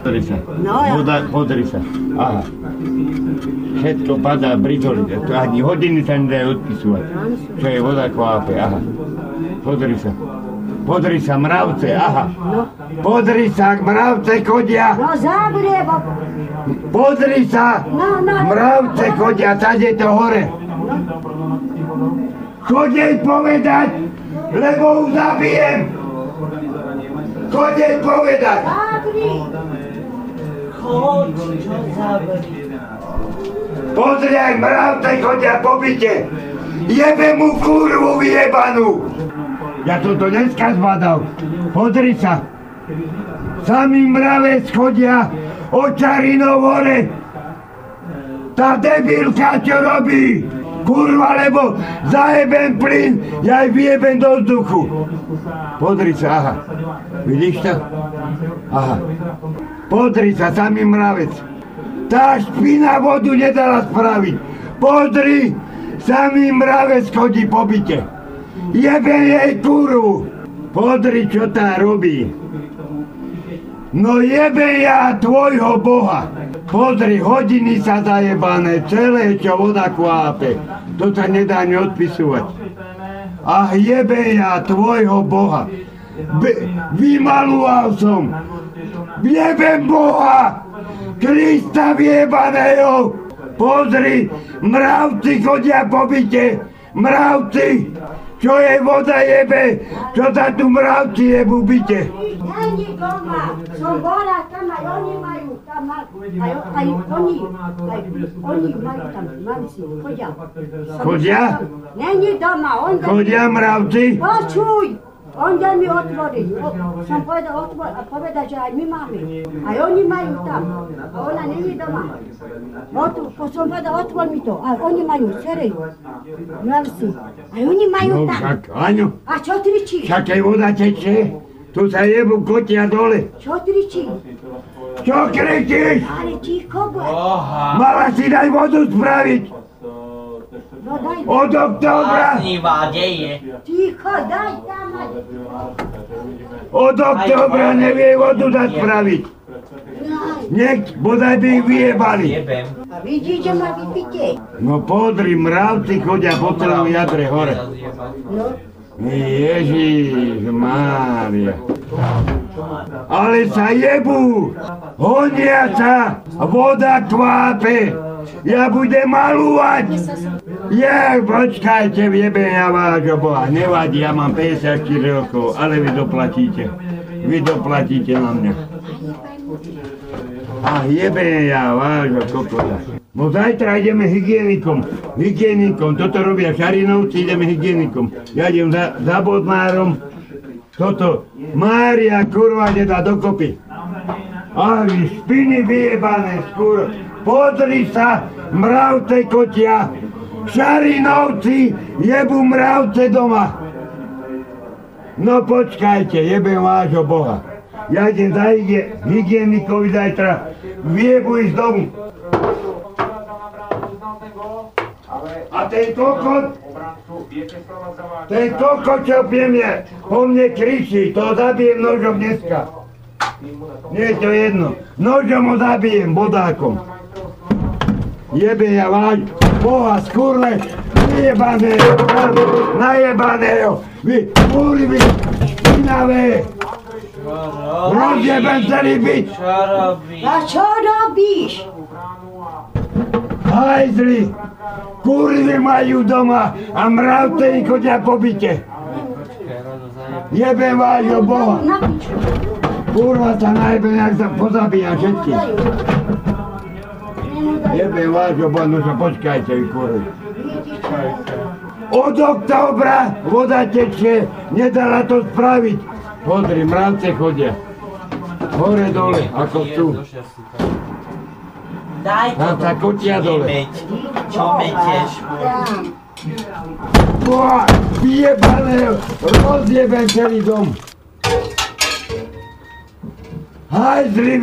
Pozri sa. No, ja. Voda, pozri sa. Aha. Všetko padá, britoli. To ani hodiny sa nedajú odpisovať. Čo je voda kvápe, aha. Pozri sa. Pozri sa, mravce, aha. Pozri sa, mravce chodia. No zabrie, babo. Pozri sa, No, no. mravce chodia, tade to hore. Chodej povedať, lebo ju zabijem. Chodej povedať. Pozri, aj mravce chodia po byte. Jebe mu kurvu vyjebanú. Ja som to dneska zbadal. Pozri sa. Samý mravec chodia očarinou hore. Tá debilka čo robí? Kurva, lebo zajebem plyn, ja jej vyjebem do vzduchu. Pozri sa, aha. Vidíš to? Aha. Pozri sa, samý mravec. Tá špina vodu nedala spraviť. Pozri, samý mravec chodí po byte. Jebe jej kurvu. Pozri, čo tá robí. No jebe ja tvojho boha. Pozri, hodiny sa zajebané, celé, čo voda kvápe. To sa nedá ani odpisovať. A jebe ja tvojho boha. Be, vymaluval som. Jebem boha. Krista vyjebaného! Pozri, mravci chodia po byte! Mravci! Čo je voda jebe? Čo sa tu mravci jebú v byte? Doma. Som bola tam, aj oni majú tam. Aj, aj oni, aj oni majú tam, mravci, chodia. Chodia? Není doma, on dá Chodia mravci? Počuj! On dá mi otvoriť. Som povedal otvor, a povedať, že aj my máme. Aj oni majú tam. A ona není doma. Ot, po som povedal, otvor mi to. A oni majú, cerej. Mravci. Aj oni majú No tam. však, áno. A čo tričí? Však aj voda teče. Tu sa jebú kotia dole. Čo tričí? Čo kričíš? Ale ticho. Mala si dať vodu spraviť. No daj, Od deje. ticho, daj tam. Od októbra nevie vodu dať spraviť. Daj. Nech bodaj by ich vyjebali. A vidíš, že má vypite. No pozri, mravci chodia po celom jadre hore. No, Ježiš Mária. Ale sa jebú, honia sa, voda kvápe. Ja budem malúvať. Ja, počkajte, jebem ja vášho Boha. Nevadí, ja mám 54 rokov, ale vy doplatíte. Vy doplatíte na mňa. A jebem ja vášho kokota. No zajtra ideme hygienikom. Hygienikom. Toto robia Šarinovci, ideme hygienikom. Ja idem za, za Bodnárom. Toto. Mária kurva nedá dokopy. A vy špiny vyjebané skôr. Pozri sa, mravce kotia. Šarinovci jebu mravce doma. No počkajte, jebem vášho Boha. Ja idem za hygie- hygienikovi zajtra. Vyjebu ísť domu. A ten kokot, ten kokot, čo pie mne, po mne kričí, to zabijem nožom dneska. Nie je to jedno. Nožom ho zabijem, bodákom. Jebe ja váš Boha skurle, vyjebaného, najebaného, vy kurvy, špinavé, rozjebem celý robí? a čo robíš? Hajzli, kurvy majú doma a mravce ich chodia po byte. Jebem vášho Boha. Kurva sa najebe, jak sa pozabíja všetky. Jebem vášho Boha, no sa počkajte vy kurvy. Od októbra voda tečie, nedala to spraviť. Pozri, mravce chodia. Hore dole, ako tu. Daj to Tam sa kotia dole. Meď. Čo metieš? Boha, vyjebané, rozjebem celý dom. Hajzli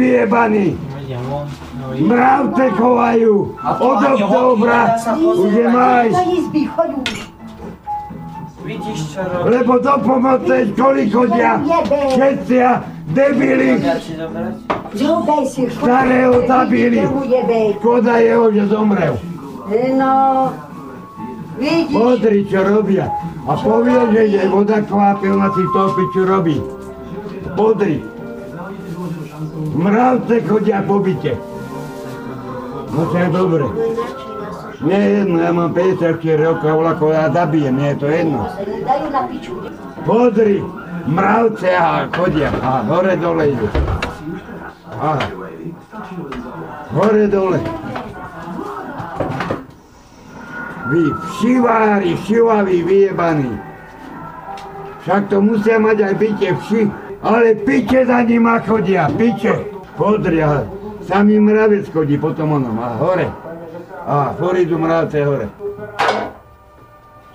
i- mravce chovajú. A to Od ani októbra hodiny, dá sa už je maj. Do? Lebo do pomocnej školy chodia všetci debili. Zober si, choď. Starého zabili. Škoda jeho, že zomrel. No, vidíš, Pozri, čo robia. A povie, že je voda kvápe, ona si topi, čo robí. Pozri. Mravce chodia po byte. No to je dobre. Nie je jedno, ja mám 54 rokov, ako ja zabijem, nie je to jedno. Pozri, mravce a chodia. A hore dole idú. Aha. Hore dole. Vy všivári, všivaví, vyjebaní. Však to musia mať aj byte vši, ale piče za nima chodia, piče. Pozri, a samý mravec chodí potom onom, a hore. A furt idú mravce hore.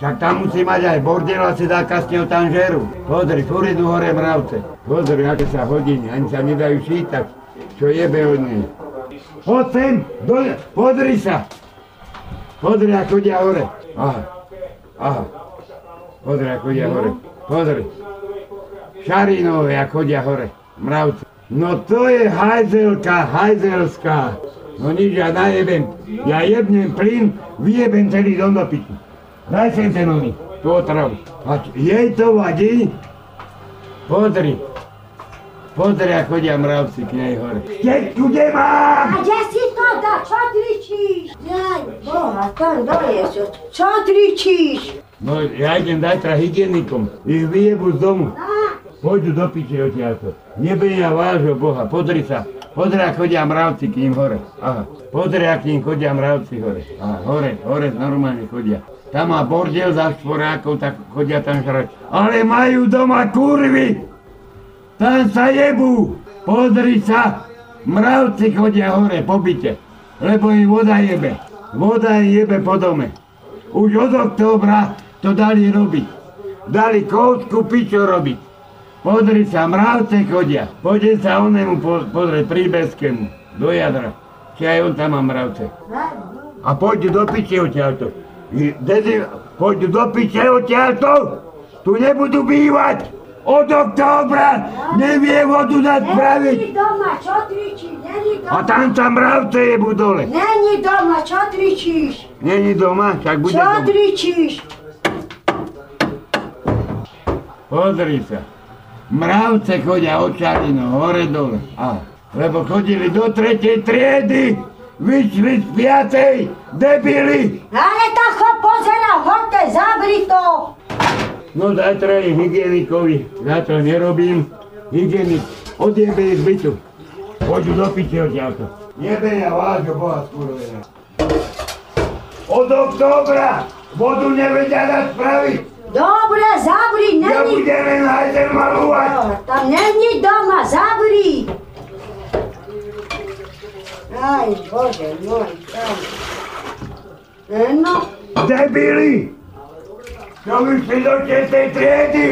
Však tam musí mať aj bordel a si dá kastňov tam žeru. Pozri, furt idú hore mravce. Pozri, aké sa hodí, ani sa nedajú čítať, čo jebe od nej. Poď sem, dole, pozri sa. Pozri, ako chodia hore. Aha, aha. Pozri, ako chodia hore. Pozri. Šarinové, ako chodia hore. Mravce. No to je hajzelka, hajzelská. No nič, ja najebem. Ja jebnem plyn, vyjebem celý dom do piči. Daj sem ten oný, tú otravu. A jej to vadí? Pozri. Pozri, ako chodia mravci k nej hore. Tu kde A mám? kde si to dá? Čo tričíš? Jaj, boha, tam dole čo, čo tričíš? No ja idem zajtra hygienikom. Ich vyjebu z domu. A, Pôjdu do piče odtiaľto. Nebe ja vášho Boha, pozri sa. Pozri, ako chodia mravci k ním hore. Aha. Pozri, ak k ním chodia mravci hore. Aha, hore, hore normálne chodia. Tam má bordel za šporákov, tak chodia tam žrať. Ale majú doma kurvy! Tam sa jebú! Pozri sa! Mravci chodia hore po byte, lebo im voda jebe. Voda im jebe po dome. Už od októbra to dali robiť. Dali koutku pičo robiť. Pozri sa, mravce chodia. Poďte sa onemu po, pozrieť príbeskému, do jadra. Či aj on tam má mravce. A poďte do piče odtiaľto. Dezi, poďte do piče odtiaľto. Tu nebudú bývať. Od októbra nevie vodu dať spraviť. Není doma, čo tričíš? Není A doma. tam sa mravce jebú dole. Není doma, čo tričíš? Není doma, však bude Čo doma. tričíš? Pozri sa. Mravce chodia od Čarino, hore dole. A, lebo chodili do tretej triedy, vyšli z piatej, debili. Ale tam chod pozera, hoďte, zabri to. No zajtra je hygienikovi, zajtra nerobím. Hygienik odjebe ich z bytu. Pôjdu do piče odtiaľto. Jebe ja vášho boha skurvená. Od októbra vodu nevedia dať spraviť. Dobre, zabri, Ja není... budem len hajzel malovať. No, Tam není doma, zabri. Aj, Bože môj, tam. No, Debili! Čo vyšli do čestej triedy?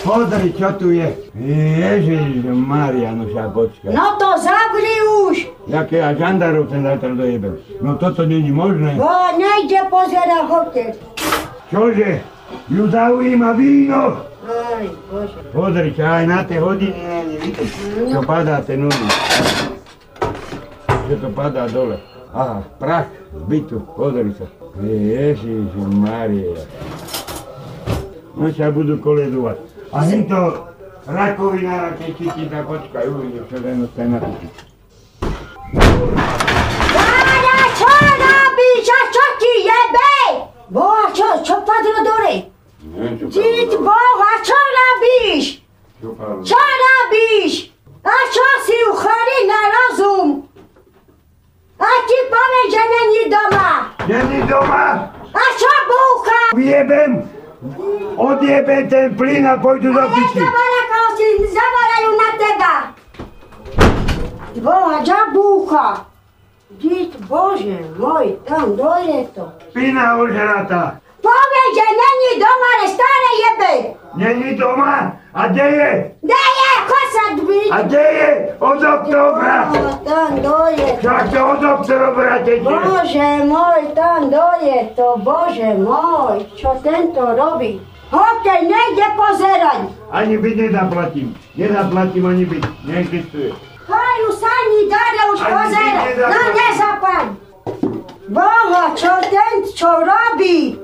Pozri, čo tu je. Ježiš Maria, no však počkaj. no to zabri už. Jaké a žandarov ten zajtra dojebem. No toto není možné. Bo nejde pozera, hoďte. Čože? Ju zaujíma víno. Aj, Bože. Pozri, aj na tie hodiny. Čo padá ten udy. Čo to padá dole. Aha, prach z bytu, pozri sa. Ježiš Maria. No sa budú koledovať. A to rakovina, chytí, tak počkaj, uvidím, čo len ostane na piči. Váňa, čo robíš a čo ti jebe? Boha, čo, čo padlo dole? Neviem, čo padlo. Boha, čo robíš? Čo padlo. Čo robíš? A čo si chorý na rozum? A ti poviem, že není doma. Není doma? A čo búcha? Vyjebem, odjebem ten plyn a pôjdu do piči. zavolakov si zavolajú na teba. Boha, čo búcha? Dík, Bože môj, tam dojde to. Pina ožratá. Poviem, že není doma, ale stále jebe. Není doma? A kde je? Kde je? Chod sa dviť. A kde je? Od októbra. Tam dojde to. Však to od októbra tete. Bože môj, tam dojde to, Bože môj, čo tento robí? Hotel nejde pozerať. Ani byt nezaplatím. Nezaplatím ani byt. Neexistuje. Haju už Ani pozerať. ty nezaplaň. No nezapaň. Boha, čo ten, čo robí?